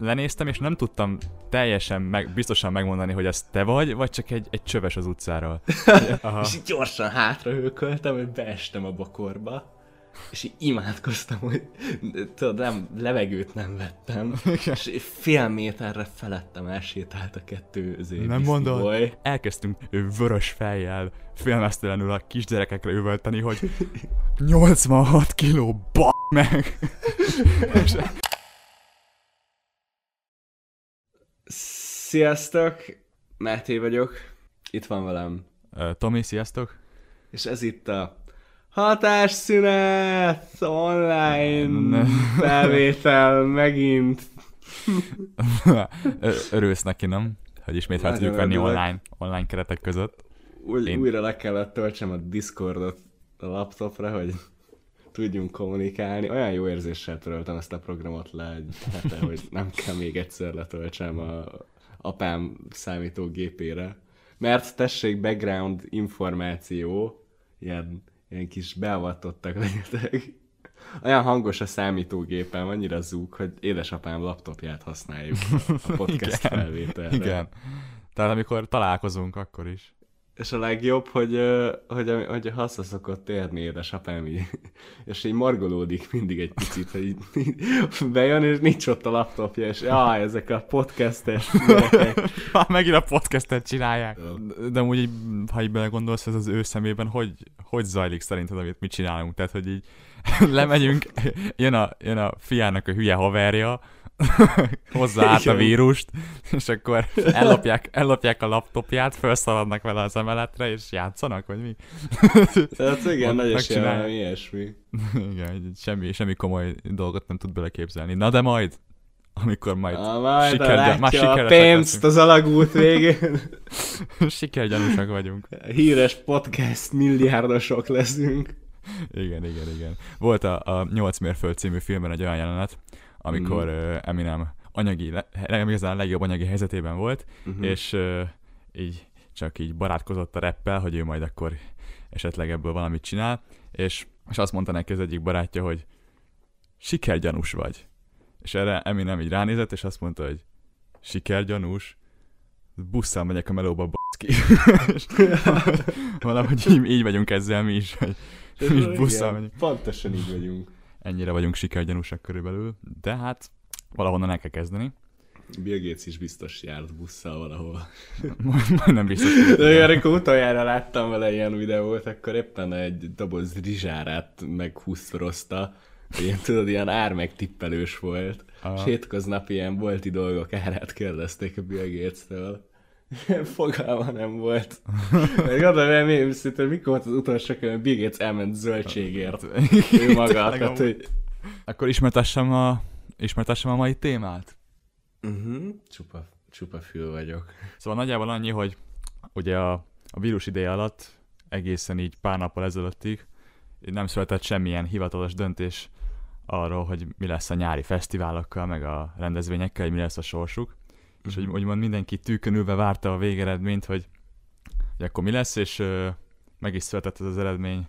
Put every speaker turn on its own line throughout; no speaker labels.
lenéztem, és nem tudtam teljesen meg, biztosan megmondani, hogy ez te vagy, vagy csak egy, egy csöves az utcáról.
Aha. és így gyorsan hátrahőköltem, hogy beestem a bokorba és így imádkoztam, hogy tudod, nem, levegőt nem vettem, és fél méterre felettem elsétált a kettő
Nem mondod? Boy. Elkezdtünk vörös fejjel, félmeztelenül a kisgyerekekre üvölteni, hogy 86 kiló, b*** meg!
Sziasztok! Máté vagyok, itt van velem.
Uh, Tomi, sziasztok!
És ez itt a Hatásszünet! Online felvétel megint.
Örülsz neki, nem? Hogy ismét fel tudjuk venni online, online keretek között.
Új, Én... Újra le kellett töltsem a Discordot a laptopra, hogy tudjunk kommunikálni. Olyan jó érzéssel töröltem ezt a programot le egy hete, hogy nem kell még egyszer letöltsem a apám számítógépére. Mert tessék background információ, ilyen ilyen kis beavatottak legyetek. Olyan hangos a számítógépem, annyira zúg, hogy édesapám laptopját használjuk a podcast igen, felvételre.
Igen. Tehát amikor találkozunk, akkor is.
És a legjobb, hogy, hogy, hogy haza szokott térni édesapám így, és így margolódik mindig egy picit, hogy így, bejön, és nincs ott a laptopja, és jaj, ezek a podcastes
Megint a podcastet csinálják. De így, ha így belegondolsz, ez az ő szemében, hogy, hogy zajlik szerinted, amit mi csinálunk? Tehát, hogy így lemegyünk, jön a, jön a fiának a hülye haverja, hozzá át a vírust, és akkor ellopják, ellopják a laptopját, felszaladnak vele az emeletre, és játszanak, vagy mi?
Tehát igen, nagy esélye, ilyesmi.
Igen, semmi, semmi komoly dolgot nem tud beleképzelni. Na de majd, amikor majd,
Na, majd siker, már a pénzt az alagút végén.
Sikergyanúsak vagyunk.
Híres podcast milliárdosok leszünk.
Igen, igen, igen. Volt a, a 8 mérföld című filmben egy olyan jelenet, amikor mm. Eminem anyagi, nem igazán legjobb anyagi helyzetében volt, uh-huh. és uh, így csak így barátkozott a reppel, hogy ő majd akkor esetleg ebből valamit csinál, és, és azt mondta neki az egyik barátja, hogy sikergyanús vagy. És erre Eminem így ránézett, és azt mondta, hogy sikergyanús, busszal megyek a melóba, baszki. valahogy így, így vagyunk ezzel mi is, hogy mi is busszal megyünk.
Pontosan így vagyunk
ennyire vagyunk sikergyanúsak körülbelül, de hát valahonnan el kell kezdeni.
Bill Gates is biztos járt busszal valahol.
Majd nem biztos.
De amikor utoljára láttam vele ilyen videót, akkor éppen egy doboz rizsárát meghúsztorozta, ilyen tudod, ilyen ármegtippelős volt. Aha. És ilyen bolti dolgok árát kérdezték a Bill Gates-től. Fogalma nem volt. Gondolom, mi, szinte mikor volt az utolsó, hogy Bill Gates elment zöldségért. ő maga. tehát, hogy...
Akkor ismertessem a, ismertessem a mai témát.
Uh-huh. Csupa, csupa fül vagyok.
Szóval nagyjából annyi, hogy ugye a, a vírus ideje alatt egészen így pár nappal ezelőttig nem született semmilyen hivatalos döntés arról, hogy mi lesz a nyári fesztiválokkal, meg a rendezvényekkel, hogy mi lesz a sorsuk és hogy úgymond mindenki tűkönülve várta a végeredményt, hogy, hogy akkor mi lesz, és ö, meg is született ez az eredmény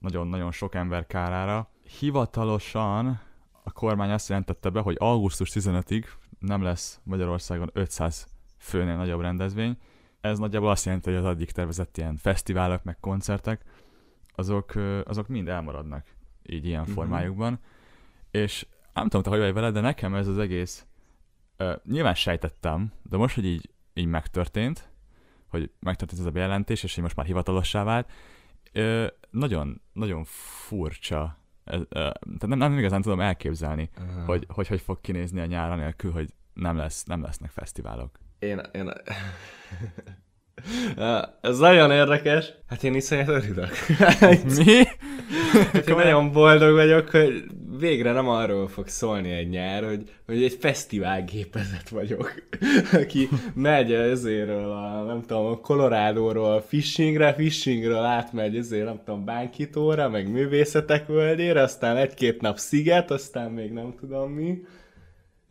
nagyon-nagyon sok ember kárára. Hivatalosan a kormány azt jelentette be, hogy augusztus 15-ig nem lesz Magyarországon 500 főnél nagyobb rendezvény. Ez nagyjából azt jelenti, hogy az addig tervezett ilyen fesztiválok, meg koncertek, azok, azok mind elmaradnak így ilyen uh-huh. formájukban. És nem tudom, te hogy vagy vele, de nekem ez az egész uh, nyilván sejtettem, de most, hogy így, így megtörtént, hogy megtörtént ez a bejelentés, és hogy most már hivatalossá vált, uh, nagyon, nagyon furcsa. Uh, uh, tehát nem, nem igazán tudom elképzelni, uh-huh. hogy, hogy hogy fog kinézni a nyára nélkül, hogy nem, lesz, nem lesznek fesztiválok.
Én, én Ez nagyon érdekes. Hát én iszonyat örülök.
Mi?
Hát én nagyon boldog vagyok, hogy végre nem arról fog szólni egy nyár, hogy, hogy egy fesztivál gépezet vagyok, aki megy ezéről a, nem tudom, a Colorado-ról fishingre, fishingről átmegy ezért, nem tudom, bánkítóra, meg művészetek völgyére, aztán egy-két nap sziget, aztán még nem tudom mi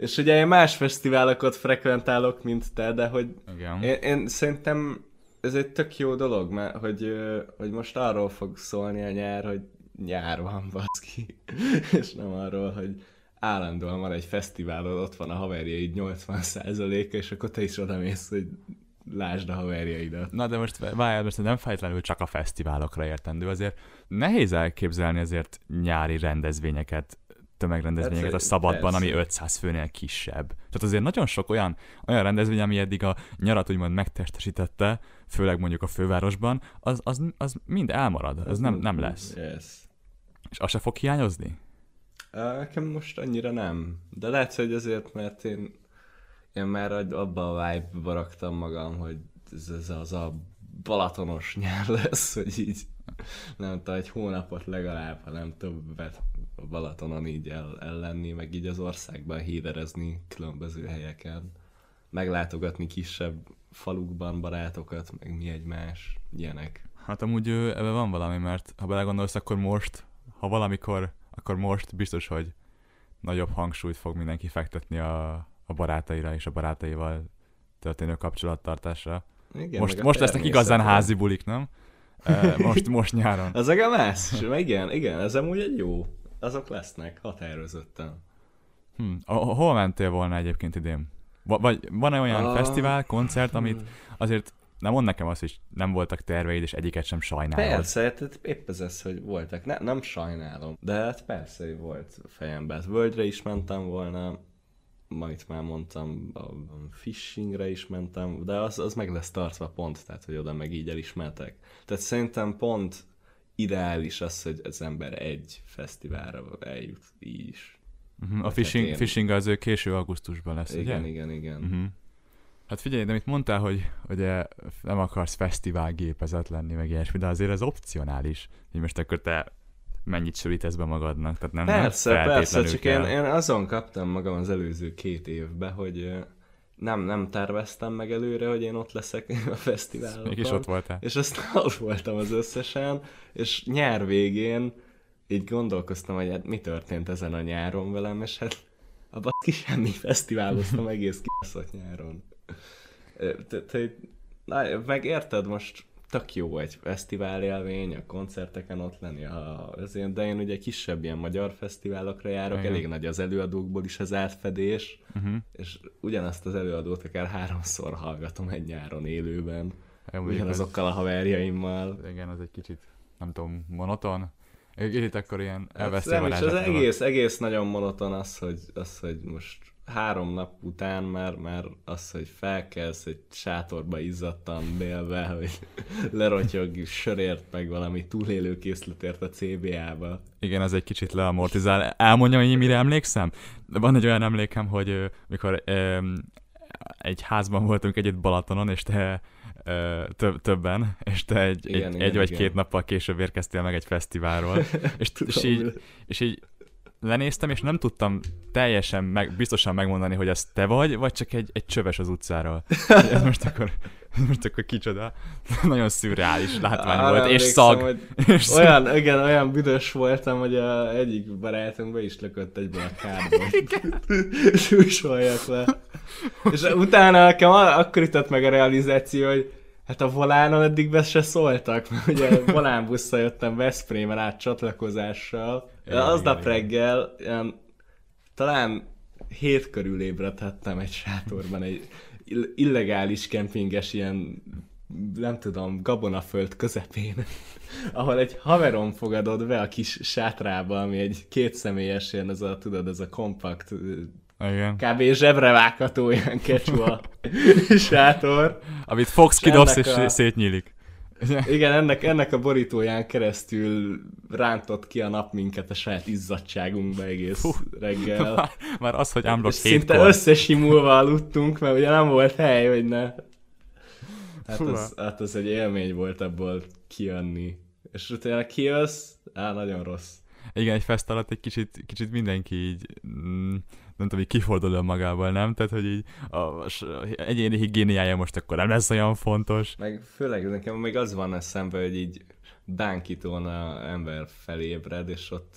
és ugye én más fesztiválokat frekventálok, mint te, de hogy
Igen.
Én, én szerintem ez egy tök jó dolog, mert hogy, hogy most arról fog szólni a nyár, hogy nyár van, baszki, és nem arról, hogy állandóan van egy fesztiválon, ott van a haverjaid 80%-a, és akkor te is oda mész, hogy lásd a haverjaidat.
Na de most várjál, most nem feltétlenül csak a fesztiválokra értendő, azért nehéz elképzelni azért nyári rendezvényeket, tömegrendezvényeket a
Hát,
szabadban, ami
persze.
500 főnél kisebb. Tehát azért nagyon sok olyan, olyan rendezvény, ami eddig a nyarat úgymond megtestesítette, főleg mondjuk a fővárosban, az, az, az mind elmarad, az nem, nem lesz.
Yes.
És az se fog hiányozni?
Nekem most annyira nem. De lehet, hogy azért, mert én, én már abba a vibe-ba raktam magam, hogy ez, ez az a balatonos nyár lesz, hogy így nem tudom, egy hónapot legalább, ha nem többet a Balatonon így el, ellenni, meg így az országban híderezni különböző helyeken. Meglátogatni kisebb falukban barátokat, meg mi egymás, ilyenek.
Hát amúgy ebben van valami, mert ha belegondolsz, akkor most, ha valamikor, akkor most biztos, hogy nagyobb hangsúlyt fog mindenki fektetni a, a barátaira és a barátaival történő kapcsolattartásra.
Igen,
most most lesznek igazán házi bulik, nem? Most, most nyáron.
Az a más, igen, igen, ez amúgy egy jó. Azok lesznek, határozottan.
Hm. A- a- Hol mentél volna egyébként idén? Va- Vagy van-e olyan
Ah.
fesztivál, koncert, amit azért nem mond nekem azt, hogy nem voltak terveid, és egyiket sem sajnálod.
Persze, tehát épp ez az, hogy voltak. Ne, nem sajnálom, de hát persze, hogy volt a fejemben. Hát Worldre is mentem volna, majd már mondtam, a fishingre is mentem, de az, az meg lesz tartva pont, tehát hogy oda meg így elismertek. Tehát szerintem pont ideális az, hogy az ember egy fesztiválra eljut így is.
Uh-huh. A fishing,
én-
fishing az ő késő augusztusban lesz,
Igen,
ugye?
igen, igen.
Uh-huh. Hát figyelj, de mit mondtál, hogy ugye nem akarsz fesztivál gépezet lenni, meg ilyesmi, de azért ez opcionális, hogy most akkor te mennyit sűrítesz be magadnak, tehát nem,
Persze,
nem
persze, csak
kell.
én, én azon kaptam magam az előző két évben, hogy nem, nem terveztem meg előre, hogy én ott leszek a fesztiválon.
Mégis ott voltál.
És aztán ott voltam az összesen, és nyár végén így gondolkoztam, hogy hát mi történt ezen a nyáron velem, és hát a baszki semmi fesztiváloztam egész kibaszott nyáron. Te- te- na, Meg érted, most tök jó egy fesztivál élmény, a koncerteken ott lenni, a, azért, de én ugye kisebb ilyen magyar fesztiválokra járok,
Igen.
elég nagy az előadókból is az átfedés,
Uh-huh.
és ugyanazt az előadót akár háromszor hallgatom egy nyáron élőben, ugyanazokkal a haverjaimmal.
Igen, az egy kicsit, nem tudom, monoton. Kicsit akkor ilyen elveszti
Hát nem is, az egész, egész nagyon monoton az, hogy, az, hogy most három nap után már, már az, hogy felkelsz egy sátorba izzadtan délbe, hogy lerotyog sörért meg valami túlélő készletért a CBA-ba.
Igen, ez egy kicsit leamortizál. Elmondjam, hogy én mire emlékszem? De van egy olyan emlékem, hogy mikor ö, egy házban voltunk együtt Balatonon, és te több, többen, és te egy,
Igen,
egy,
igen,
egy vagy
igen.
két nappal később érkeztél meg egy fesztiválról, és, és,
Tudom,
így, és így lenéztem, és nem tudtam teljesen meg, biztosan megmondani, hogy ez te vagy, vagy csak egy, egy csöves az utcáról. Ez most akkor, most akkor kicsoda. Nagyon szürreális látvány
Arra
volt, és szag.
Hogy
És szag.
olyan, igen, olyan büdös voltam, hogy a egyik barátunk be is lökött egyből a kádba. Súsoljak le. És utána nekem akkor jutott meg a realizáció, hogy hát a volánon eddig be se szóltak, mert ugye volánbusszal jöttem Veszprémen át csatlakozással. De aznap reggel ilyen, talán hét körül ébredhettem egy sátorban, egy ill- illegális kempinges ilyen nem tudom, gabonaföld közepén, ahol egy haverom fogadott be a kis sátrába, ami egy kétszemélyes ilyen, ez a, tudod, ez a kompakt,
Igen.
kb. zsebre vágható ilyen kecsua sátor.
Amit fogsz,
És
kidobsz, és
a-
szétnyílik.
Igen, ennek, ennek a borítóján keresztül rántott ki a nap minket a saját izzadságunkba egész
Fú.
reggel.
Már, már az, hogy
És
unblock
szinte
hétkor.
összesimulva aludtunk, mert ugye nem volt hely, hogy ne. Hát
Fúha.
az, hát az egy élmény volt abból kijönni. És utána kijössz, á, nagyon rossz.
Igen, egy fest alatt egy kicsit, kicsit mindenki így, mm, nem tudom, így kifordul magával, nem? Tehát, hogy így a, a s- egyéni higiéniája most akkor nem lesz olyan fontos.
Meg főleg nekem még az van eszembe, hogy így bánkítón a ember felébred, és ott,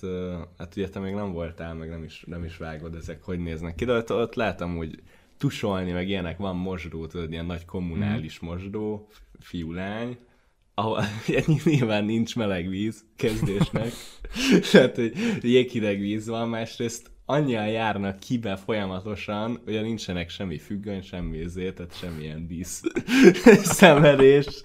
hát ugye te még nem voltál, meg nem is, nem is vágod ezek, hogy néznek ki, de ott, ott látom úgy tusolni, meg ilyenek, van mosdó, tudod, ilyen nagy kommunális mosdó, fiú-lány, ahol nyilván nincs meleg víz kezdésnek, tehát hogy jéghideg víz van, másrészt annyian járnak kibe folyamatosan, ugye nincsenek semmi függöny, semmi ezért, tehát semmilyen dísz szenvedés,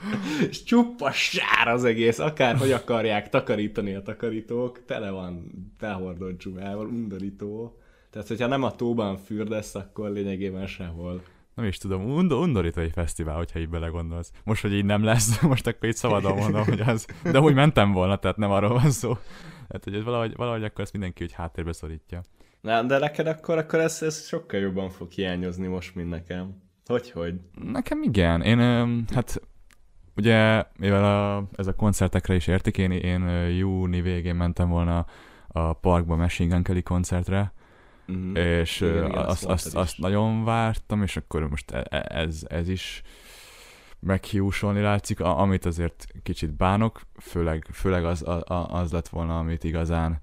és csupa sár az egész, akár hogy akarják takarítani a takarítók, tele van behordott dzsumával, undorító. Tehát, hogyha nem a tóban fürdesz, akkor lényegében sehol.
Nem is tudom, undor, undorító egy fesztivál, hogyha így belegondolsz. Most, hogy így nem lesz, most akkor így szabadon mondom, hogy az. De úgy mentem volna, tehát nem arról van szó. Tehát, hogy ez valahogy, valahogy akkor ezt mindenki úgy háttérbe szorítja.
Na, de neked akkor, akkor ez, ez sokkal jobban fog hiányozni most, mint nekem. Hogy, hogy?
Nekem igen. Én, hát ugye, mivel a, ez a koncertekre is értik, én, én júni végén mentem volna a parkba Machine Gun Kelly koncertre, mm-hmm. és igen, igen, azt, azt, azt nagyon vártam, és akkor most e, e, ez, ez is meghiúsolni látszik, amit azért kicsit bánok, főleg, főleg az, az lett volna, amit igazán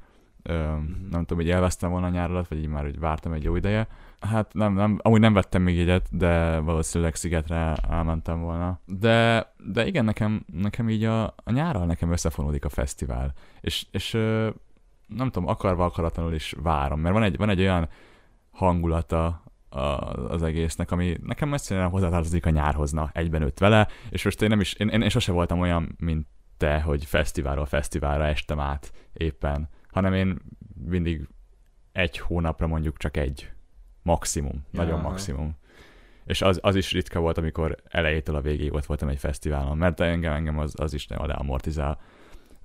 mm-hmm. nem tudom, hogy elvesztem volna a nyár alatt, vagy így már hogy vártam egy jó ideje. Hát nem, nem, amúgy nem vettem még egyet, de valószínűleg szigetre elmentem volna. De, de igen, nekem, nekem így a, a nyárral nekem összefonódik a fesztivál. És, és nem tudom, akarva akaratlanul is várom, mert van egy, van egy olyan hangulata az egésznek, ami nekem egyszerűen hozzátartozik a nyárhoz, na, egyben öt vele, és most én nem is, én, én, én sose voltam olyan, mint te, hogy fesztiválról fesztiválra estem át éppen hanem én mindig egy hónapra mondjuk csak egy. Maximum. Nagyon Jaha. maximum. És az, az is ritka volt, amikor elejétől a végéig ott voltam egy fesztiválon, mert engem, engem az, az is nem amortizál.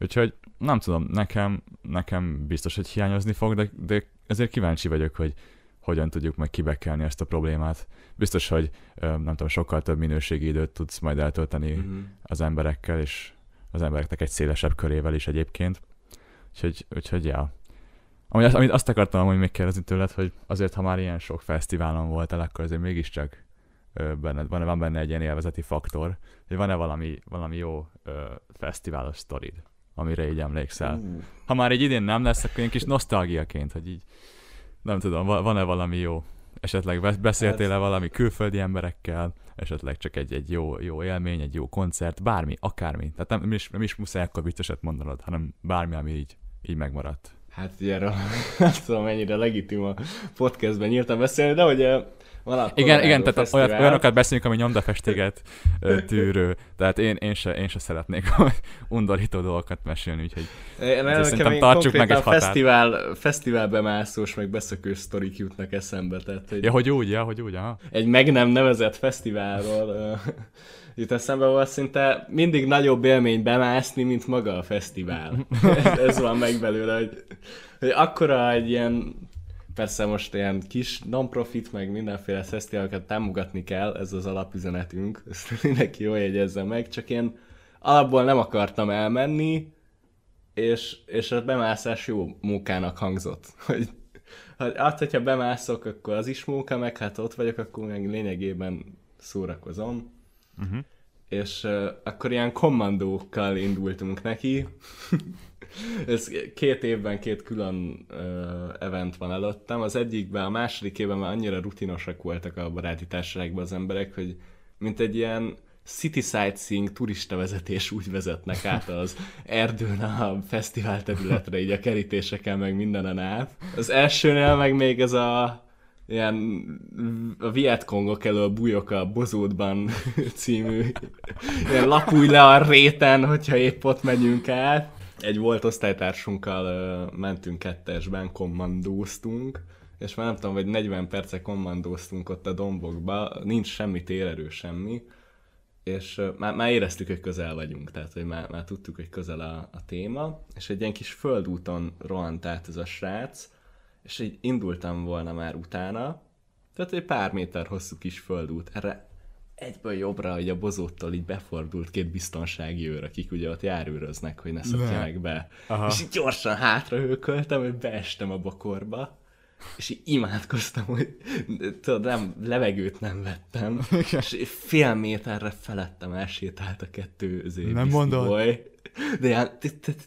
Úgyhogy nem tudom, nekem, nekem biztos, hogy hiányozni fog, de, de ezért kíváncsi vagyok, hogy hogyan tudjuk meg kibekelni ezt a problémát. Biztos, hogy nem tudom, sokkal több minőségi időt tudsz majd eltölteni uh-huh. az emberekkel, és az embereknek egy szélesebb körével is egyébként. Úgyhogy, úgyhogy ja. Ami, amit azt akartam hogy még kérdezni tőled, hogy azért, ha már ilyen sok fesztiválon voltál, akkor azért mégiscsak benned, van, van benne egy ilyen élvezeti faktor, hogy van-e valami, valami jó ö, fesztiválos sztorid, amire így emlékszel. Uh. Ha már egy idén nem lesz, akkor ilyen kis nosztalgiaként, hogy így nem tudom, van-e valami jó esetleg beszéltél-e valami külföldi emberekkel, esetleg csak egy, egy jó, jó élmény, egy jó koncert, bármi, akármi. Tehát nem, nem, is, nem is muszáj akkor biztosat mondanod, hanem bármi, ami így így megmaradt.
Hát ugye erről nem tudom mennyire legitim a podcastben nyíltan beszélni, de hogy
van igen, igen, tehát fesztivál. olyat, olyanokat beszélünk, ami nyomdafestéget tűrő. Tehát én, én, se, én se szeretnék undorító dolgokat mesélni, úgyhogy
én, nem, szerintem tartsuk meg egy határt. Fesztivál, fesztivál bemászós, meg beszökős sztorik jutnak eszembe. Tehát,
hogy ja, hogy úgy, ja, hogy úgy, aha.
Egy meg nem nevezett fesztiválról jut eszembe, volt szinte mindig nagyobb élmény bemászni, mint maga a fesztivál. ez, ez van meg belőle, hogy, hogy akkora egy ilyen persze most ilyen kis non-profit, meg mindenféle fesztiválokat támogatni kell, ez az alapüzenetünk, ezt mindenki jól jegyezze meg, csak én alapból nem akartam elmenni, és, és a bemászás jó munkának hangzott, hogy hát, hogyha bemászok, akkor az is munka, meg hát ott vagyok, akkor meg lényegében szórakozom. Uh-huh. És uh, akkor ilyen kommandókkal indultunk neki. Ez két évben két külön uh, event van előttem. Az egyikben, a második évben már annyira rutinosak voltak a baráti társaságban az emberek, hogy mint egy ilyen city sightseeing turista vezetés úgy vezetnek át az erdőn a fesztivál területre, így a kerítéseken, meg mindenen át. Az elsőnél meg még ez a ilyen a Vietkongok elől bújok a bozótban című ilyen lapulj le a réten, hogyha épp ott megyünk át. Egy volt osztálytársunkkal uh, mentünk kettesben, kommandóztunk, és már nem tudom, hogy 40 perce kommandóztunk ott a dombokba, nincs semmi térerő, semmi, és már, már éreztük, hogy közel vagyunk, tehát hogy már, már tudtuk, hogy közel a, a téma, és egy ilyen kis földúton rohant át ez a srác, és így indultam volna már utána, tehát egy pár méter hosszú kis földút, erre egyből jobbra, hogy a bozóttól így befordult két biztonsági őr, akik ugye ott járőröznek, hogy ne szokjanak be. Aha. És így gyorsan hátra hőköltem, hogy beestem a bokorba, és így imádkoztam, hogy tudod, nem, levegőt nem vettem, és fél méterre felettem elsétált a kettő Nem mondod? De ilyen,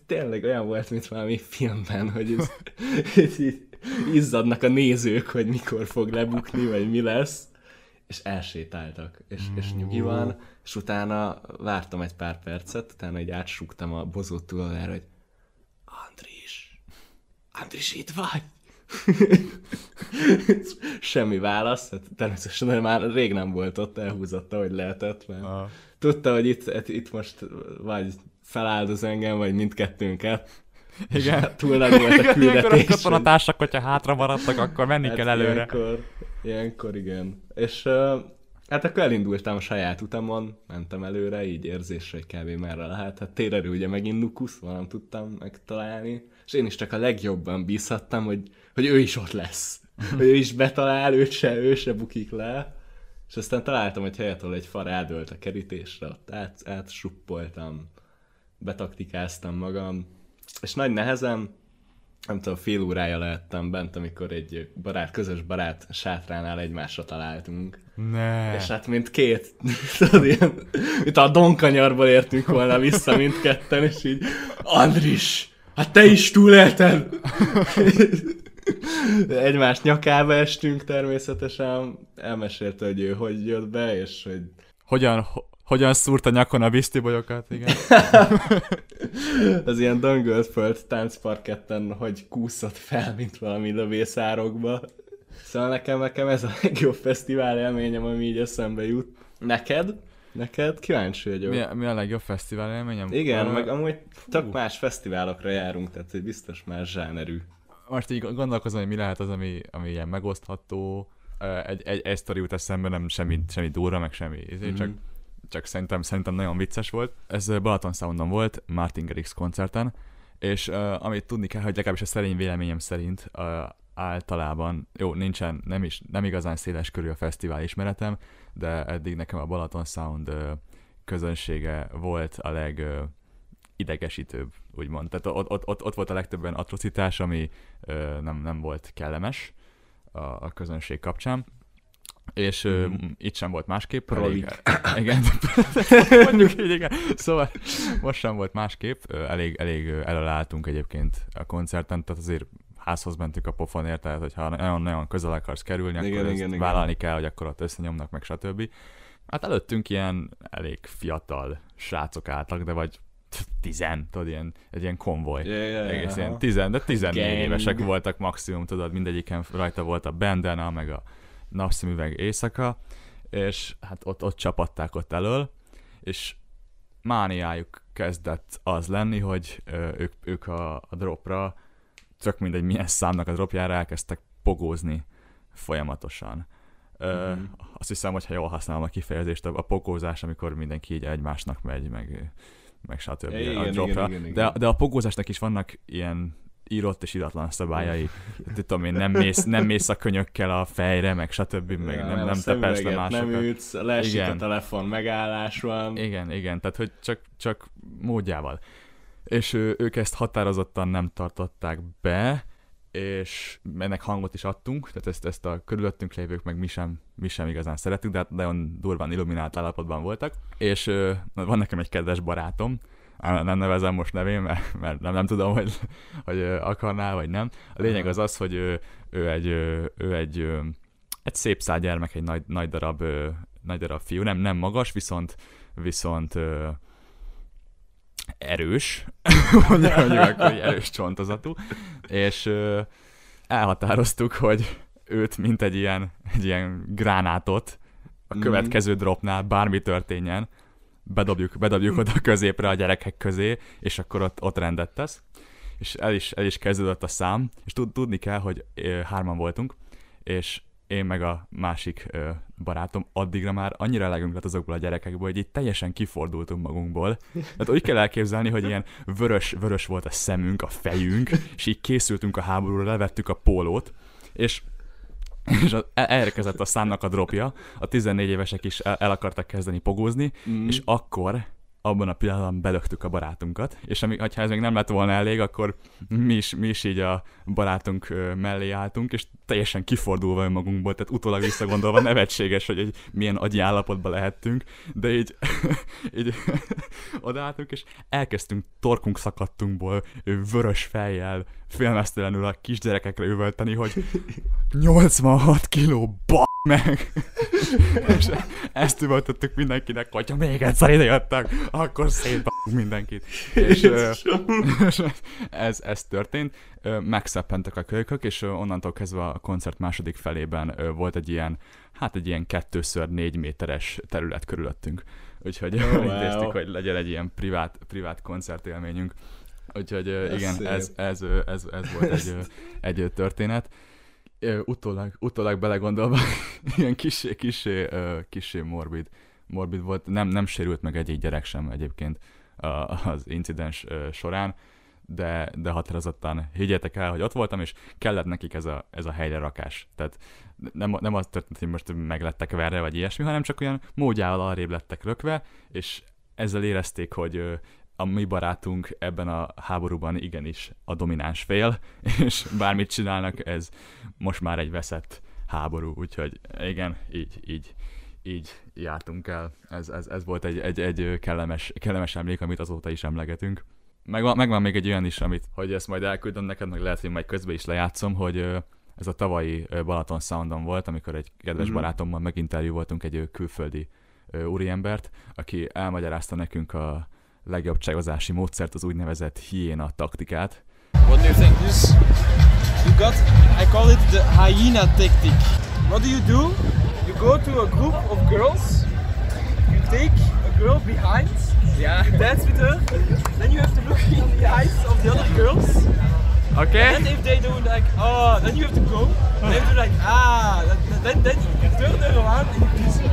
tényleg olyan volt, mint valami filmben, hogy ez, így izzadnak a nézők, hogy mikor fog lebukni, vagy mi lesz, és elsétáltak, és, és nyugi van, és utána vártam egy pár percet, utána egy átsúgtam a bozót túlolára, hogy Andris, Andris itt vagy? Semmi válasz, hát természetesen már rég nem volt ott, elhúzotta, hogy lehetett, mert
Ah.
tudta, hogy itt, itt most vagy feláldoz engem, vagy mindkettőnket.
Igen.
Hát túl nagy volt a
Igen, ilyenkor a
küldetés.
katonatársak, hogyha hátra maradtak, akkor menni
Hát
kell előre.
Ilyenkor, ilyenkor igen. És uh, hát akkor elindultam a saját utamon, mentem előre, így érzésre, hogy kb. merre lehet. Hát térerő ugye megint Nukusz, nem tudtam megtalálni. És én is csak a legjobban bízhattam, hogy, hogy ő is ott lesz. hogy ő is betalál, őt se, ő se bukik le. És aztán találtam egy helyet, ahol egy far eldőlt a kerítésre, ott át, átsuppoltam, betaktikáztam magam, és nagy nehezem, nem tudom, fél órája lehettem bent, amikor egy barát, közös barát sátránál egymásra találtunk.
Ne.
És hát mint két, tudod, ilyen, mint a donkanyarból értünk volna vissza mindketten, és így, Andris, hát te is túlélted! Egymás nyakába estünk természetesen, elmesélte, hogy ő hogy jött be, és hogy
Hogyan, ho- hogyan szúrt a nyakon a bisztibolyokat, igen.
az ilyen Döngöltföld táncparketten hogy kúszott fel, mint valami lövészárokba. Szóval nekem, nekem ez a legjobb fesztivál élményem, ami így eszembe jut. Neked? Neked? Kíváncsi vagyok.
Mi, a- mi a legjobb fesztivál élményem?
Igen,
Ö,
meg amúgy tök más fesztiválokra járunk, tehát hogy biztos más zsánerű.
Most így gondolkozom, hogy mi lehet az, ami, ami ilyen megosztható. Egy, egy, egy sztori jut eszembe, nem semmi, semmi durva, meg semmi. Mm-hmm. Csak, csak szerintem, szerintem nagyon vicces volt. Ez Balaton Soundon volt, Martin Garrix koncerten, és uh, amit tudni kell, hogy legalábbis a szerény véleményem szerint uh, általában, jó, nincsen, nem is, nem igazán széles körű a fesztivál ismeretem, de eddig nekem a Balaton Sound uh, közönsége volt a leg uh, idegesítőbb, úgymond. Tehát ott, ott, ott, ott volt a legtöbben atrocitás, ami ö, nem, nem volt kellemes a, a közönség kapcsán. És ö,
Mhm.
itt sem volt másképp. Elég, igen, mondjuk így, igen. Szóval most sem volt másképp. Elég, elég ö, ellenálltunk egyébként a koncerten, tehát azért házhoz mentünk a pofonért, tehát hogyha nagyon-nagyon közel akarsz kerülni, akkor
Igen,
ezt
igen, igen.
vállalni kell, hogy akkor ott összenyomnak, meg stb. Hát előttünk ilyen elég fiatal srácok álltak, de vagy tizen, tudod, ilyen, egy ilyen konvoj.
Ja, ja,
Egész
aha.
ilyen tizen, de 14
Gang.
évesek voltak maximum, tudod, mindegyiken rajta volt a bandana, meg a napszemüveg éjszaka, és hát ott, ott csapatták ott elől, és mániájuk kezdett az lenni, hogy ők, ők a, a dropra, tök mindegy milyen számnak a dropjára elkezdtek pogózni folyamatosan. Ö,
Mhm.
Azt hiszem, hogy ha jól használom a kifejezést, a pogózás, amikor mindenki így egymásnak megy, meg, meg stb.
Ja,
a
igen,
dropra.
igen, igen, igen.
De, de a pogózásnak is vannak ilyen írott és iratlan szabályai. Tudom én, nem mész, nem mész a könyökkel a fejre, meg stb. meg
Ja,
nem, nem,
a
tepesz le másokat.
Nem ütsz, leesik
Igen.
a telefon, megállás van.
Igen, igen, tehát hogy csak, csak módjával. És ő, ők ezt határozottan nem tartották be, és ennek hangot is adtunk, tehát ezt, ezt a körülöttünk lévők meg mi sem, mi sem igazán szeretünk, de hát nagyon durván illuminált állapotban voltak. És van nekem egy kedves barátom, nem nevezem most nevén, mert, mert nem, nem tudom, hogy, hogy ö, akarnál, vagy nem. A lényeg az az, hogy ő, ő egy, ő egy, egy szép szál gyermek, egy nagy, nagy, darab, nagy darab fiú, nem, nem magas, viszont, viszont erős, mondjuk, akkor, hogy erős csontozatú, és elhatároztuk, hogy őt, mint egy ilyen, egy ilyen gránátot a
Mhm.
következő dropnál bármi történjen, bedobjuk, bedobjuk oda középre a gyerekek közé, és akkor ott, ott rendet tesz. És el is, el is kezdődött a szám, és tud, tudni kell, hogy hárman voltunk, és én meg a másik ö, barátom addigra már annyira elegünk lett azokból a gyerekekből, hogy itt teljesen kifordultunk magunkból. Tehát úgy kell elképzelni, hogy ilyen vörös, vörös volt a szemünk, a fejünk, és így készültünk a háborúra, levettük a pólót, és és a- el- elérkezett a számnak a dropja, a 14 évesek is el, el akartak kezdeni pogózni,
Mm.
és akkor abban a pillanatban belöktük a barátunkat, és ami, ha ez még nem lett volna elég, akkor mi is, mi is így a barátunk mellé álltunk, és teljesen kifordulva önmagunkból, tehát utólag visszagondolva nevetséges, hogy egy milyen agyi állapotban lehettünk, de így, így odaálltunk, és elkezdtünk torkunk szakadtunkból vörös fejjel, félmeztelenül a kisgyerekekre üvölteni, hogy 86 kiló ba meg. és ezt üvöltöttük mindenkinek, hogyha még egyszer ide jöttek, akkor szép mindenkit. És, és ez, ez történt. Megszeppentek a kölykök, és onnantól kezdve a koncert második felében volt egy ilyen, hát egy ilyen kettőször négy méteres terület körülöttünk. Úgyhogy
Oh, wow.
intéztük, hogy legyen egy ilyen privát, privát koncertélményünk. Úgyhogy
Ez
igen,
szép.
ez, ez, ez, ez volt egy, egy történet. Utólag, utólag belegondolva, ilyen kisé, kisé, kisé morbid, morbid volt. Nem, nem sérült meg egy gyerek sem egyébként az incidens során, de, de határozottan higgyetek el, hogy ott voltam, és kellett nekik ez a, ez a helyre rakás. Tehát nem, nem az történt, hogy most meglettek verve, vagy ilyesmi, hanem csak olyan módjával arrébb lettek rökve, és ezzel érezték, hogy a mi barátunk ebben a háborúban igenis a domináns fél, és bármit csinálnak, ez most már egy veszett háború, úgyhogy igen, így, így, így jártunk el. Ez, ez, ez volt egy, egy, egy kellemes, kellemes emlék, amit azóta is emlegetünk. Megvan, megvan még egy olyan is, amit, hogy ezt majd elküldöm neked, meg lehet, hogy majd közben is lejátszom, hogy ez a tavalyi Balaton Soundon volt, amikor egy kedves
Mhm.
barátommal meginterjú voltunk egy külföldi úriembert, aki elmagyarázta nekünk a legjobb csajozási módszert, az úgynevezett hiéna taktikát.
What do you think? This, you got, I call it the hyena tactic. What do you do? You go to a group of girls, you take a girl behind,
Yeah.
you dance with her, then you have to look in the eyes of the other girls,
Okay.
and if they do like, oh, then you have to go, they do like, ah, then, then, then you turn her around and you kiss her.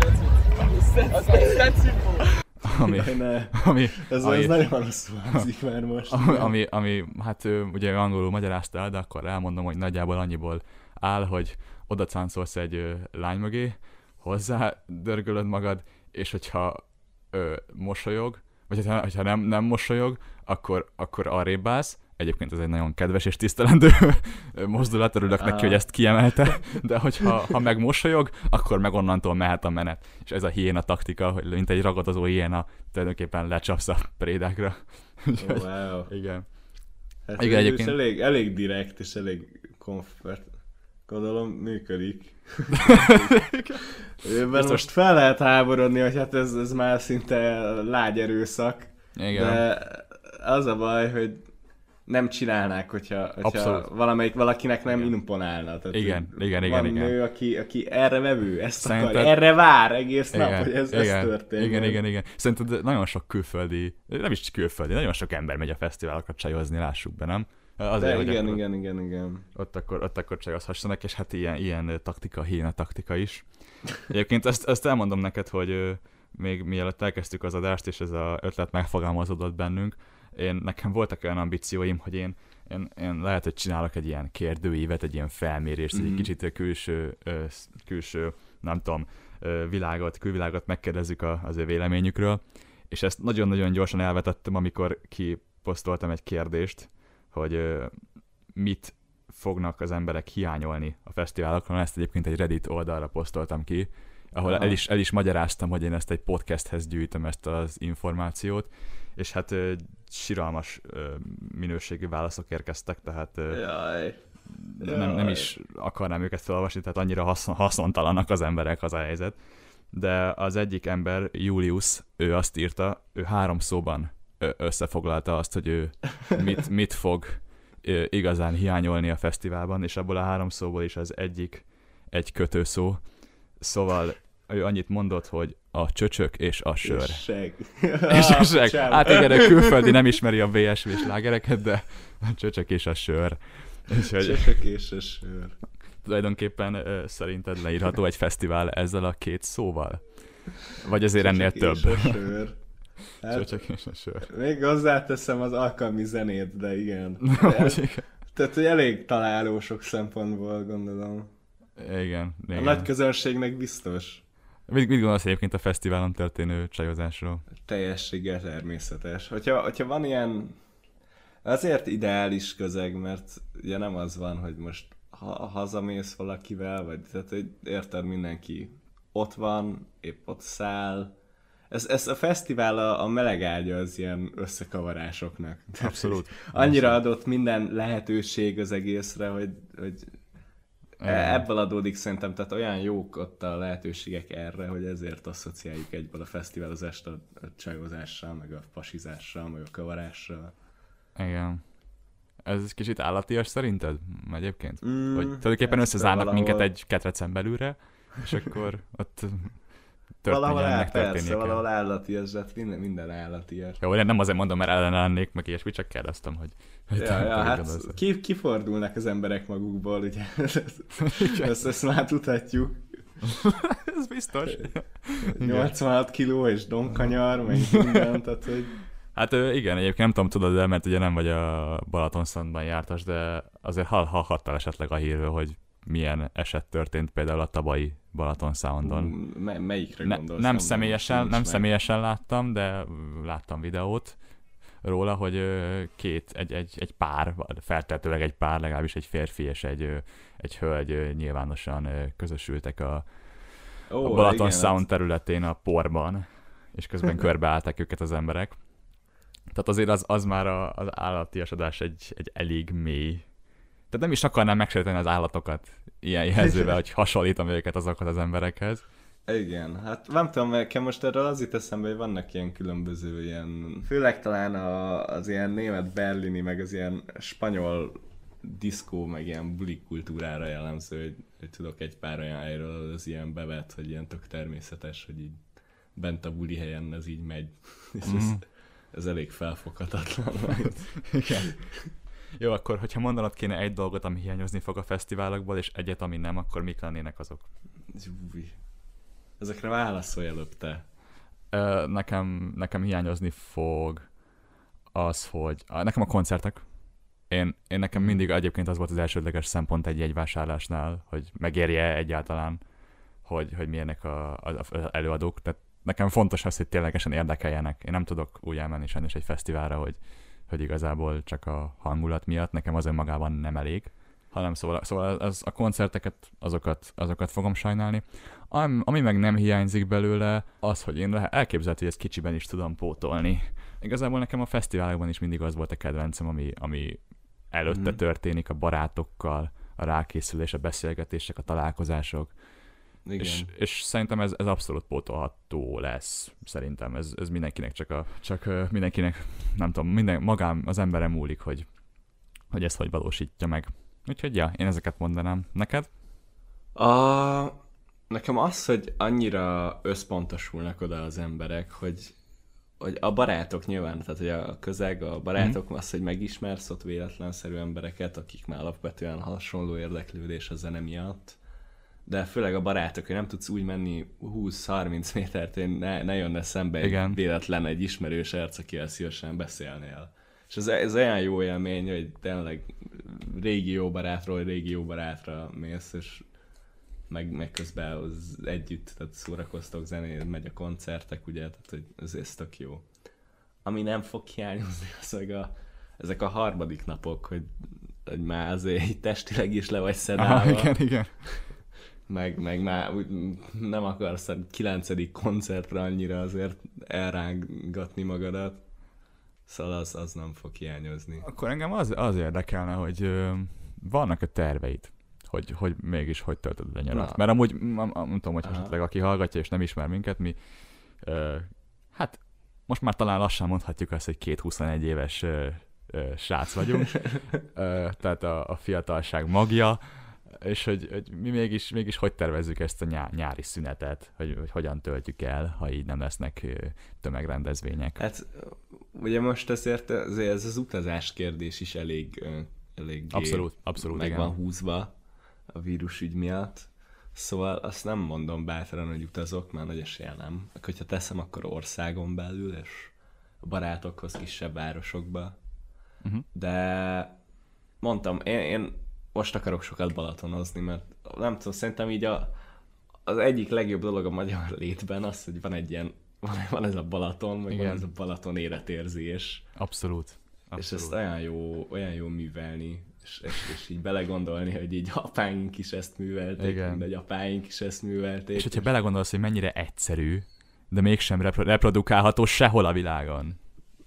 That's it. It's that, it's that simple.
Ami,
Jaj, ne.
ami,
Ez,
ami,
ez nagyon rosszul hangzik már most.
ami, ami, ami, hát ugye angolul magyarázta el, de akkor elmondom, hogy nagyjából annyiból áll, hogy oda cáncolsz egy lány mögé, hozzá dörgölöd magad, és hogyha ö, mosolyog, vagy hogyha, hogyha nem, nem mosolyog, akkor, akkor arrébb állsz, Egyébként ez egy nagyon kedves és tisztelendő mozdulat, örülök neki, hogy ezt kiemelte, de hogyha ha meg mosolyog, akkor meg onnantól mehet a menet. És ez a hiéna taktika, hogy mint egy ragadozó hiéna, tényleg lecsapsz a prédákra. Úgyhogy,
Wow.
igen.
Hát
Igen, egyébként-
elég, elég direkt és elég komfort. Gondolom működik. Őben
Biztos-
most fel lehet háborodni, hogy hát ez, ez már szinte lágy erőszak.
Igen.
De az a baj, hogy nem csinálnák, hogyha, hogyha
Abszolút.
valamelyik valakinek nem imponálna. Tehát,
Igen,
hogy
igen,
van
igen, igen.
nő, aki, aki erre vevő, ezt
Szerinted-
akar, erre vár egész nap, hogy ez, ez
igen,
történjen.
igen, igen, igen. Szerinted nagyon sok külföldi, nem is külföldi, nagyon sok ember megy a fesztiválokra csajozni, lássuk be, nem? Azért,
De
hogy
igen,
akkor
igen, igen, igen.
Ott akkor, ott akkor csajozhassanak, és hát ilyen, ilyen taktika, hína taktika is. Egyébként ezt, ezt elmondom neked, hogy még mielőtt elkezdtük az adást, és ez az ötlet megfogalmazódott bennünk, én, nekem voltak olyan ambícióim, hogy én, én, én lehet, hogy csinálok egy ilyen kérdőívet, egy ilyen felmérést, mm-hmm. egy
Mhm.
kicsit külső, külső, nem tudom, világot, külvilágot megkérdezzük a, az ő véleményükről, és ezt nagyon-nagyon gyorsan elvetettem, amikor kiposztoltam egy kérdést, hogy mit fognak az emberek hiányolni a fesztiválokon. Ezt egyébként egy Reddit oldalra posztoltam ki, ahol el is, el is magyaráztam, hogy én ezt egy podcasthez gyűjtöm ezt az információt, és hát siralmas minőségű válaszok érkeztek, tehát ö,
Jaj.
nem, nem is akarnám őket felolvasni, tehát annyira haszon, haszontalanak az emberek az a helyzet. De az egyik ember, Julius, ő azt írta, ő három szóban összefoglalta azt, hogy ő mit, mit fog igazán hiányolni a fesztiválban, és abból a három szóból is az egyik egy kötőszó. Szóval ő annyit mondott, hogy a csöcsök és a sör.
És seg.
És a seg.
Csám.
Hát igen, a külföldi nem ismeri a VSV slágereket, de a csöcsök és a sör. Úgyhogy
Csöcsök és a sör.
tulajdonképpen ö, szerinted leírható egy fesztivál ezzel a két szóval? Vagy azért ennél több?
Csöcsök és a sör. Hát,
Csöcsök és a sör.
még hozzáteszem az alkalmi zenét, de igen.
Igen.
Tehát, hogy elég találó sok szempontból, gondolom.
Igen,
A
igen.
nagy közönségnek biztos.
Mit, mit gondolsz egyébként a fesztiválon történő csajozásról?
Teljességgel természetes. Hogyha, hogyha van ilyen azért ideális közeg, mert ugye nem az van, hogy most ha, hazamész valakivel, vagy tehát, hogy érted, mindenki ott van, épp ott száll. Ez, ez a fesztivál a, a meleg ágya az ilyen összekavarásoknak. Tehát,
Abszolút.
Annyira adott minden lehetőség az egészre, hogy, hogy Ebből adódik szerintem, tehát olyan jók ott a lehetőségek erre, hogy ezért asszociáljuk egyből a fesztiválozást a, a csajozással, meg a pasizással, meg a kavarással.
Igen. Ez kicsit állatias szerinted egyébként?
Mm,
Vagy tulajdonképpen összezárnak
valahol-
minket egy ketrecen belülre, és akkor ott
Valahol áll, persze, valahol állatias, de hát minden, minden állatias.
Jó, én nem azért mondom, mert ellen lennék, meg ilyesmi, csak kérdeztem, hogy... hogy
Ja, ja, hát ki, kifordulnak az emberek magukból, ugye? ezt, ezt már tudhatjuk.
Ez biztos.
86 kiló és domkanyar, meg minden, tehát hogy...
Hát igen, egyébként nem tudom, tudod de mert ugye nem vagy a Balatonszandban jártas, de azért hall, hallhattál esetleg a hírről, hogy milyen eset történt például a tavalyi Balaton Soundon.
Me- melyikre
Ne,
gondolsz?
nem személyesen, nem
meg.
személyesen láttam, de láttam videót róla, hogy két, egy, egy, egy pár, feltehetőleg egy pár, legalábbis egy férfi és egy, egy hölgy nyilvánosan közösültek a,
Ó,
a Balaton
igen,
Sound területén a porban, és közben körbeállták őket az emberek. Tehát azért az, az már a, az állatiasodás egy, egy elég mély. Tehát nem is akarnám megsérteni az állatokat ilyen jelzővel, hogy hasonlítom őket azokat az emberekhez.
Igen, hát nem tudom, nekem most erről az jut eszembe, hogy vannak ilyen különböző ilyen, főleg talán a, az ilyen német berlini, meg az ilyen spanyol diszkó, meg ilyen buli kultúrára jellemző, hogy, hogy tudok egy pár olyan helyről, az ilyen bevet, hogy ilyen tök természetes, hogy így bent a buli helyen ez így megy. És ez,
Mhm.
ez elég felfoghatatlan.
Igen. Jó, akkor hogyha mondanod kéne egy dolgot, ami hiányozni fog a fesztiválokból, és egyet, ami nem, akkor mik lennének azok?
Új. Ezekre válaszolj előbb te.
Ö, nekem, nekem hiányozni fog az, hogy nekem a koncertek. Én, én nekem mindig egyébként az volt az elsődleges szempont egy jegyvásárlásnál, hogy megérje egyáltalán, hogy, hogy milyenek a, a, az előadók. Tehát nekem fontos az, hogy ténylegesen érdekeljenek. Én nem tudok úgy elmenni sajnos egy fesztiválra, hogy, hogy igazából csak a hangulat miatt, nekem az önmagában nem elég hanem szóval, szóval az, a koncerteket, azokat, azokat fogom sajnálni. Am, ami meg nem hiányzik belőle, az, hogy én elképzelhető, hogy ezt kicsiben is tudom pótolni. Igazából nekem a fesztiválokban is mindig az volt a kedvencem, ami, ami előtte
Mhm.
történik a barátokkal, a rákészülés, a beszélgetések, a találkozások,
Igen.
és, és szerintem ez, ez abszolút pótolható lesz. Szerintem ez, ez mindenkinek csak a, csak mindenkinek, nem tudom, minden, magám az emberem múlik, hogy, hogy ezt hogy valósítja meg. Úgyhogy ja, én ezeket mondanám. Neked?
A... Nekem az, hogy annyira összpontosulnak oda az emberek, hogy, hogy a barátok nyilván, tehát hogy a közeg, a barátok, mm. az, hogy megismersz ott véletlenszerű embereket, akik már alapvetően hasonló érdeklődés a zene miatt, de főleg a barátok, hogy nem tudsz úgy menni 20-30 métert, hogy ne, ne jönne szembe egy
Igen.
véletlen egy ismerős arc, akivel szívesen beszélnél. És ez, ez olyan jó élmény, hogy tényleg régi jó barátról régi jó barátra mész, és meg, meg közben az együtt, tehát szórakoztok, zené, megy a koncertek, ugye, tehát hogy ez, ez tök jó. Ami nem fog hiányozni, az meg a, ezek a harmadik napok, hogy, hogy már azért testileg is le vagy szedálva,
Aha, igen, igen.
Meg, meg már nem akarsz a kilencedik koncertre annyira azért elrángatni magadat, szóval az, az nem fog hiányozni.
Akkor engem az, az érdekelne, hogy ö, vannak a terveid, hogy, hogy mégis hogy töltöd a nyarat.
Na.
Mert amúgy, nem tudom, hogy
Aha.
esetleg aki hallgatja és nem ismer minket, mi ö, hát most már talán lassan mondhatjuk azt, hogy két 21 éves ö, ö, srác vagyunk, ö, tehát a, a fiatalság magja, és hogy, hogy mi mégis, mégis hogy tervezzük ezt a nyá, nyári szünetet, hogy, hogy hogyan töltjük el, ha így nem lesznek tömegrendezvények.
Hát ugye most azért, azért ez az utazás kérdés is elég, elég
Abszolút, abszolút,
meg
igen.
van húzva a vírusügy miatt. Szóval azt nem mondom bátran, hogy utazok, mert nagy esélye nem. Hogyha teszem, akkor országon belül, és a barátokhoz kisebb városokba.
Uh-huh.
De mondtam, én, én most akarok sokat balatonozni, mert nem tudom, szerintem így a, az egyik legjobb dolog a magyar létben az, hogy van egy ilyen, van, van ez a Balaton, meg
Igen.
van ez a Balaton életérzés.
Abszolút.
És ezt
Abszolút.
olyan jó, olyan jó művelni, és, és, és így belegondolni, hogy így apáink is ezt művelték,
Igen.
mindegy apáink is ezt művelték.
És hogyha belegondolsz, hogy mennyire egyszerű, de mégsem repro- reprodukálható sehol a világon.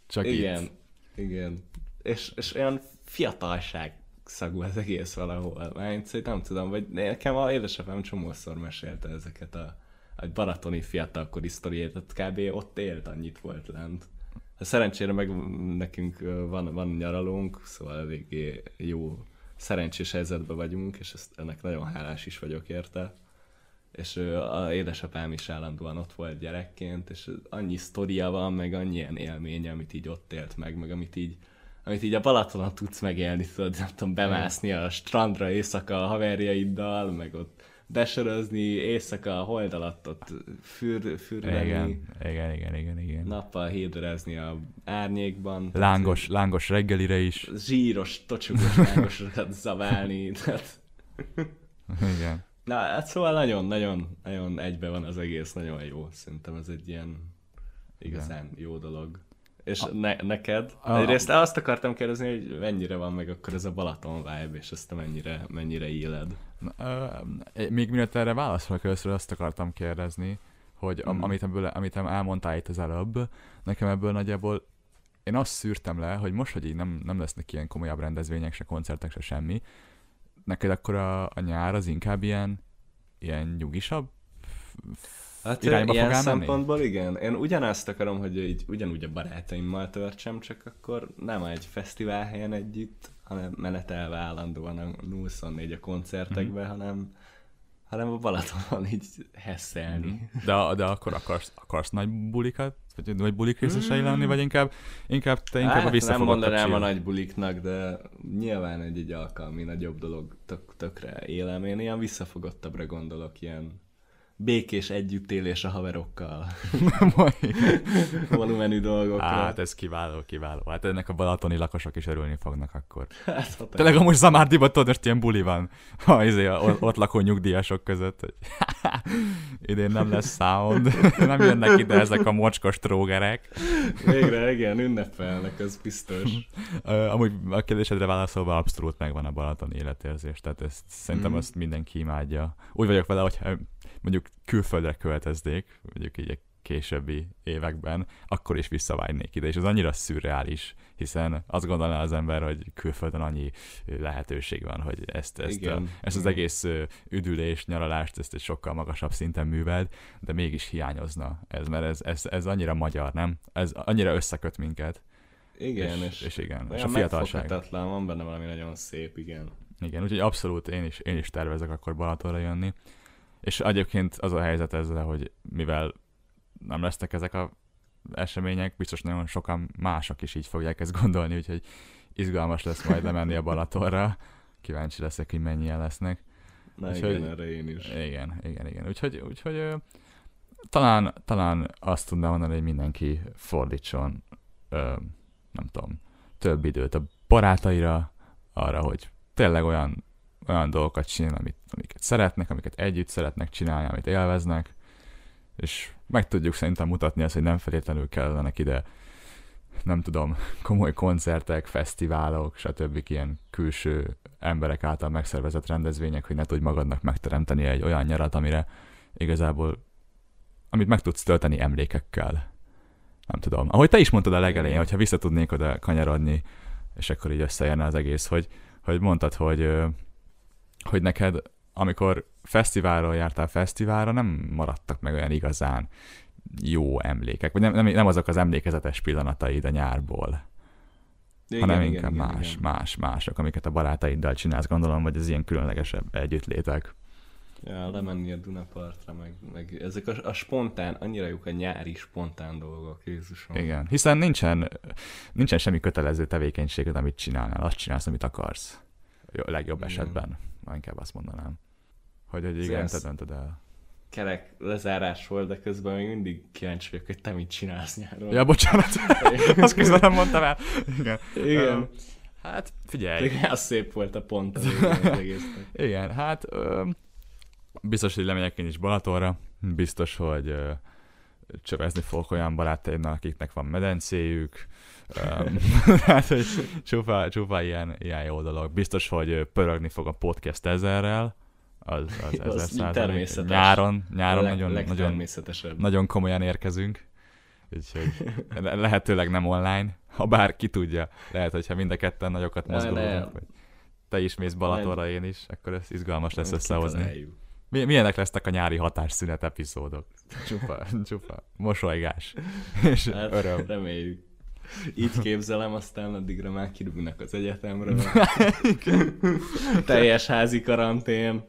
Csak
igen,
itt.
igen. És, és olyan fiatalság szagú az egész valahol. Már szerintem nem tudom, vagy nekem a édesapám csomószor mesélte ezeket a, a baratoni fiatalkori sztoriét, kb. ott élt, annyit volt lent. Szerencsére meg nekünk van, van nyaralónk, szóval eléggé jó, szerencsés helyzetben vagyunk, és ezt, ennek nagyon hálás is vagyok érte. És a édesapám is állandóan ott volt gyerekként, és annyi sztoria van, meg annyi ilyen élmény, amit így ott élt meg, meg amit így, amit így a Balatonon tudsz megélni, tudod, nem tudom, bemászni a strandra éjszaka a haverjaiddal, meg ott besörözni, éjszaka a hold alatt ott für, fürleni.
Igen, igen, igen, igen, igen.
Nappal héderezni a árnyékban.
Lángos, lángos reggelire is.
Zsíros, tocsogos lángosokat zabálni. Tehát...
Igen.
Na, hát szóval nagyon, nagyon, nagyon egybe van az egész, nagyon jó. Szerintem ez egy ilyen igazán jó dolog. És ne, neked? A, Egyrészt azt akartam kérdezni, hogy mennyire van meg akkor ez a Balaton vibe, és ezt mennyire, mennyire éled?
Még mielőtt erre válaszolok, először azt akartam kérdezni, hogy mm. amit, ebből, amit elmondtál itt az előbb, nekem ebből nagyjából én azt szűrtem le, hogy most, hogy így nem, nem lesznek ilyen komolyabb rendezvények, se koncertek, se semmi, neked akkor a, a nyár az inkább ilyen, ilyen nyugisabb
Hát irányba ilyen fog szempontból menni? igen. Én ugyanazt akarom, hogy így ugyanúgy a barátaimmal törtsem, csak akkor nem egy fesztivál helyen együtt, hanem menetelve állandóan a 24 a koncertekbe, mm. hanem hanem a Balatonon így hesszelni.
Mhm. De, de akkor akarsz, akarsz nagy bulikat? Vagy nagy bulik részesei lenni, vagy inkább, inkább te inkább hát, a
Nem mondanám a nagy buliknak, de nyilván egy, egy alkalmi nagyobb dolog tök, tökre élem. Én ilyen visszafogottabbra gondolok, ilyen békés együttélés a haverokkal. Volumenű dolgokra.
Hát ez kiváló, kiváló. Hát ennek a balatoni lakosok is örülni fognak akkor. Hát, Tényleg amúgy Zamárdiban tudod, most ilyen buli van ha, izé, ott lakó nyugdíjasok között. Hogy idén nem lesz sound, nem jönnek ide ezek a mocskos trógerek.
Végre, igen, ünnepelnek, ez biztos.
amúgy a kérdésedre válaszolva abszolút megvan a balatoni életérzés, tehát ezt, szerintem mm. azt mindenki imádja. Úgy vagyok vele, hogy mondjuk külföldre költöznék, mondjuk így egy későbbi években, akkor is visszavágynék ide, és az annyira szürreális, hiszen azt gondolná az ember, hogy külföldön annyi lehetőség van, hogy ezt, ezt, Igen. A, ezt az egész üdülés, nyaralást, ezt egy sokkal magasabb szinten műveld, de mégis hiányozna ez, mert ez, ez, ez annyira magyar, nem? Ez annyira összeköt minket.
Igen,
és,
és,
és igen, és a fiatalság.
van benne valami nagyon szép, igen.
Igen, úgyhogy abszolút én is, én is tervezek akkor Balatonra jönni. És egyébként az a helyzet ezzel, hogy mivel nem lesznek ezek a események, biztos nagyon sokan mások is így fogják ezt gondolni, úgyhogy izgalmas lesz majd lemenni a Balatonra. Kíváncsi leszek, hogy mennyien lesznek.
Na úgyhogy, igen, erre én is.
Igen, igen, igen. Úgyhogy, úgyhogy talán, talán azt tudnám mondani, hogy mindenki fordítson, ö, nem tudom, több időt a barátaira, arra, hogy tényleg olyan olyan dolgokat csinál, amit, amiket szeretnek, amiket együtt szeretnek csinálni, amit élveznek, és meg tudjuk szerintem mutatni azt, hogy nem feltétlenül kellenek ide nem tudom, komoly koncertek, fesztiválok, stb. ilyen külső emberek által megszervezett rendezvények, hogy ne tudj magadnak megteremteni egy olyan nyarat, amire igazából, amit meg tudsz tölteni emlékekkel. Nem tudom. Ahogy te is mondtad a legelején, hogyha vissza tudnék oda kanyarodni, és akkor így összejönne az egész, hogy, hogy mondtad, hogy hogy neked, amikor fesztiválról jártál fesztiválra, nem maradtak meg olyan igazán jó emlékek, vagy nem, nem, nem azok az emlékezetes pillanataid a nyárból, igen, hanem igen, inkább igen, más, igen. más, mások, amiket a barátaiddal csinálsz, gondolom, vagy az ilyen különlegesebb együttlétek.
Ja, lemenni a Dunapartra, meg, meg ezek a, a spontán, annyira jók a nyári spontán dolgok, Jézusom.
Igen, hiszen nincsen, nincsen semmi kötelező tevékenységed, amit csinálnál, azt csinálsz, amit akarsz. A legjobb igen. esetben. Már inkább azt mondanám. Hogy, hogy igen, te döntöd el.
Kerek lezárás volt, de közben még mindig kíváncsi vagyok, hogy te mit csinálsz nyáron.
Ja, bocsánat. azt közben nem mondtam el.
Igen. Igen. Um,
hát figyelj.
Igen, az szép volt a pont az,
Igen, hát ö, biztos, hogy lemegyek én is Balatonra. Biztos, hogy ö, csövezni fogok olyan barátaimnak, akiknek van medencéjük, hát, hogy csupa, csupa ilyen, ilyen jó dolog. Biztos, hogy pörögni fog a podcast ezerrel. Az, az, az, az természetes. Nyáron, nyáron leg, nagyon, nagyon, nagyon komolyan érkezünk. Úgyhogy lehetőleg nem online, ha bár ki tudja. Lehet, hogyha mind a ketten nagyokat mozgolódunk. Vagy... te is mész Balatonra, én is, akkor ez izgalmas lesz összehozni.
Kitaláljuk.
Mi- Milyenek lesznek a nyári hatásszünet epizódok? Csupa, csupa, mosolygás és
Hát,
öröm.
reméljük. Így képzelem, aztán addigra már kirúgnak az egyetemről. Teljes házi karantén.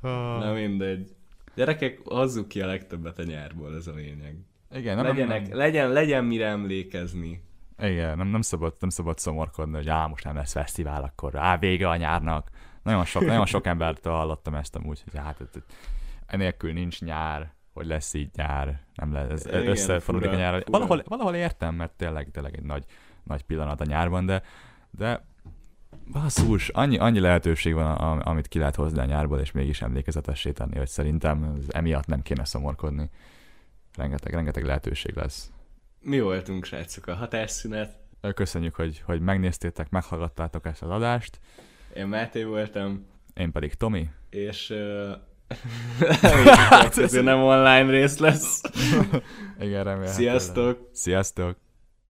Na mindegy. Gyerekek, hozzuk ki a legtöbbet a nyárból, ez a lényeg.
Igen, nem, nem,
Legyenek,
nem,
legyen, legyen mire emlékezni.
igen, nem, nem, szabad, nem szabad szomorkodni, hogy á, most nem lesz fesztivál, akkor á, vége a nyárnak. Nagyon sok, nagyon sok embertől hallottam ezt amúgy, hogy hát, hát, hát enélkül nincs nyár, hogy lesz így nyár, nem lesz, ez
Igen,
összefordulnik a nyár. Valahol, valahol értem, mert tényleg, tényleg egy nagy, nagy pillanat a nyárban, de, de basszus, annyi, annyi lehetőség van, a- amit ki lehet hozni a nyárból, és mégis emlékezetessé tenni, hogy szerintem emiatt nem kéne szomorkodni. Rengeteg, rengeteg lehetőség lesz.
Mi voltunk, srácok, a hatásszünet.
Köszönjük, hogy, hogy megnéztétek, meghallgattátok ezt az adást.
Én Máté voltam,
Én pedig Tomi.
és uh, ez nem online rész lesz.
Igen, remélhetőleg.
Sziasztok!
Sziasztok!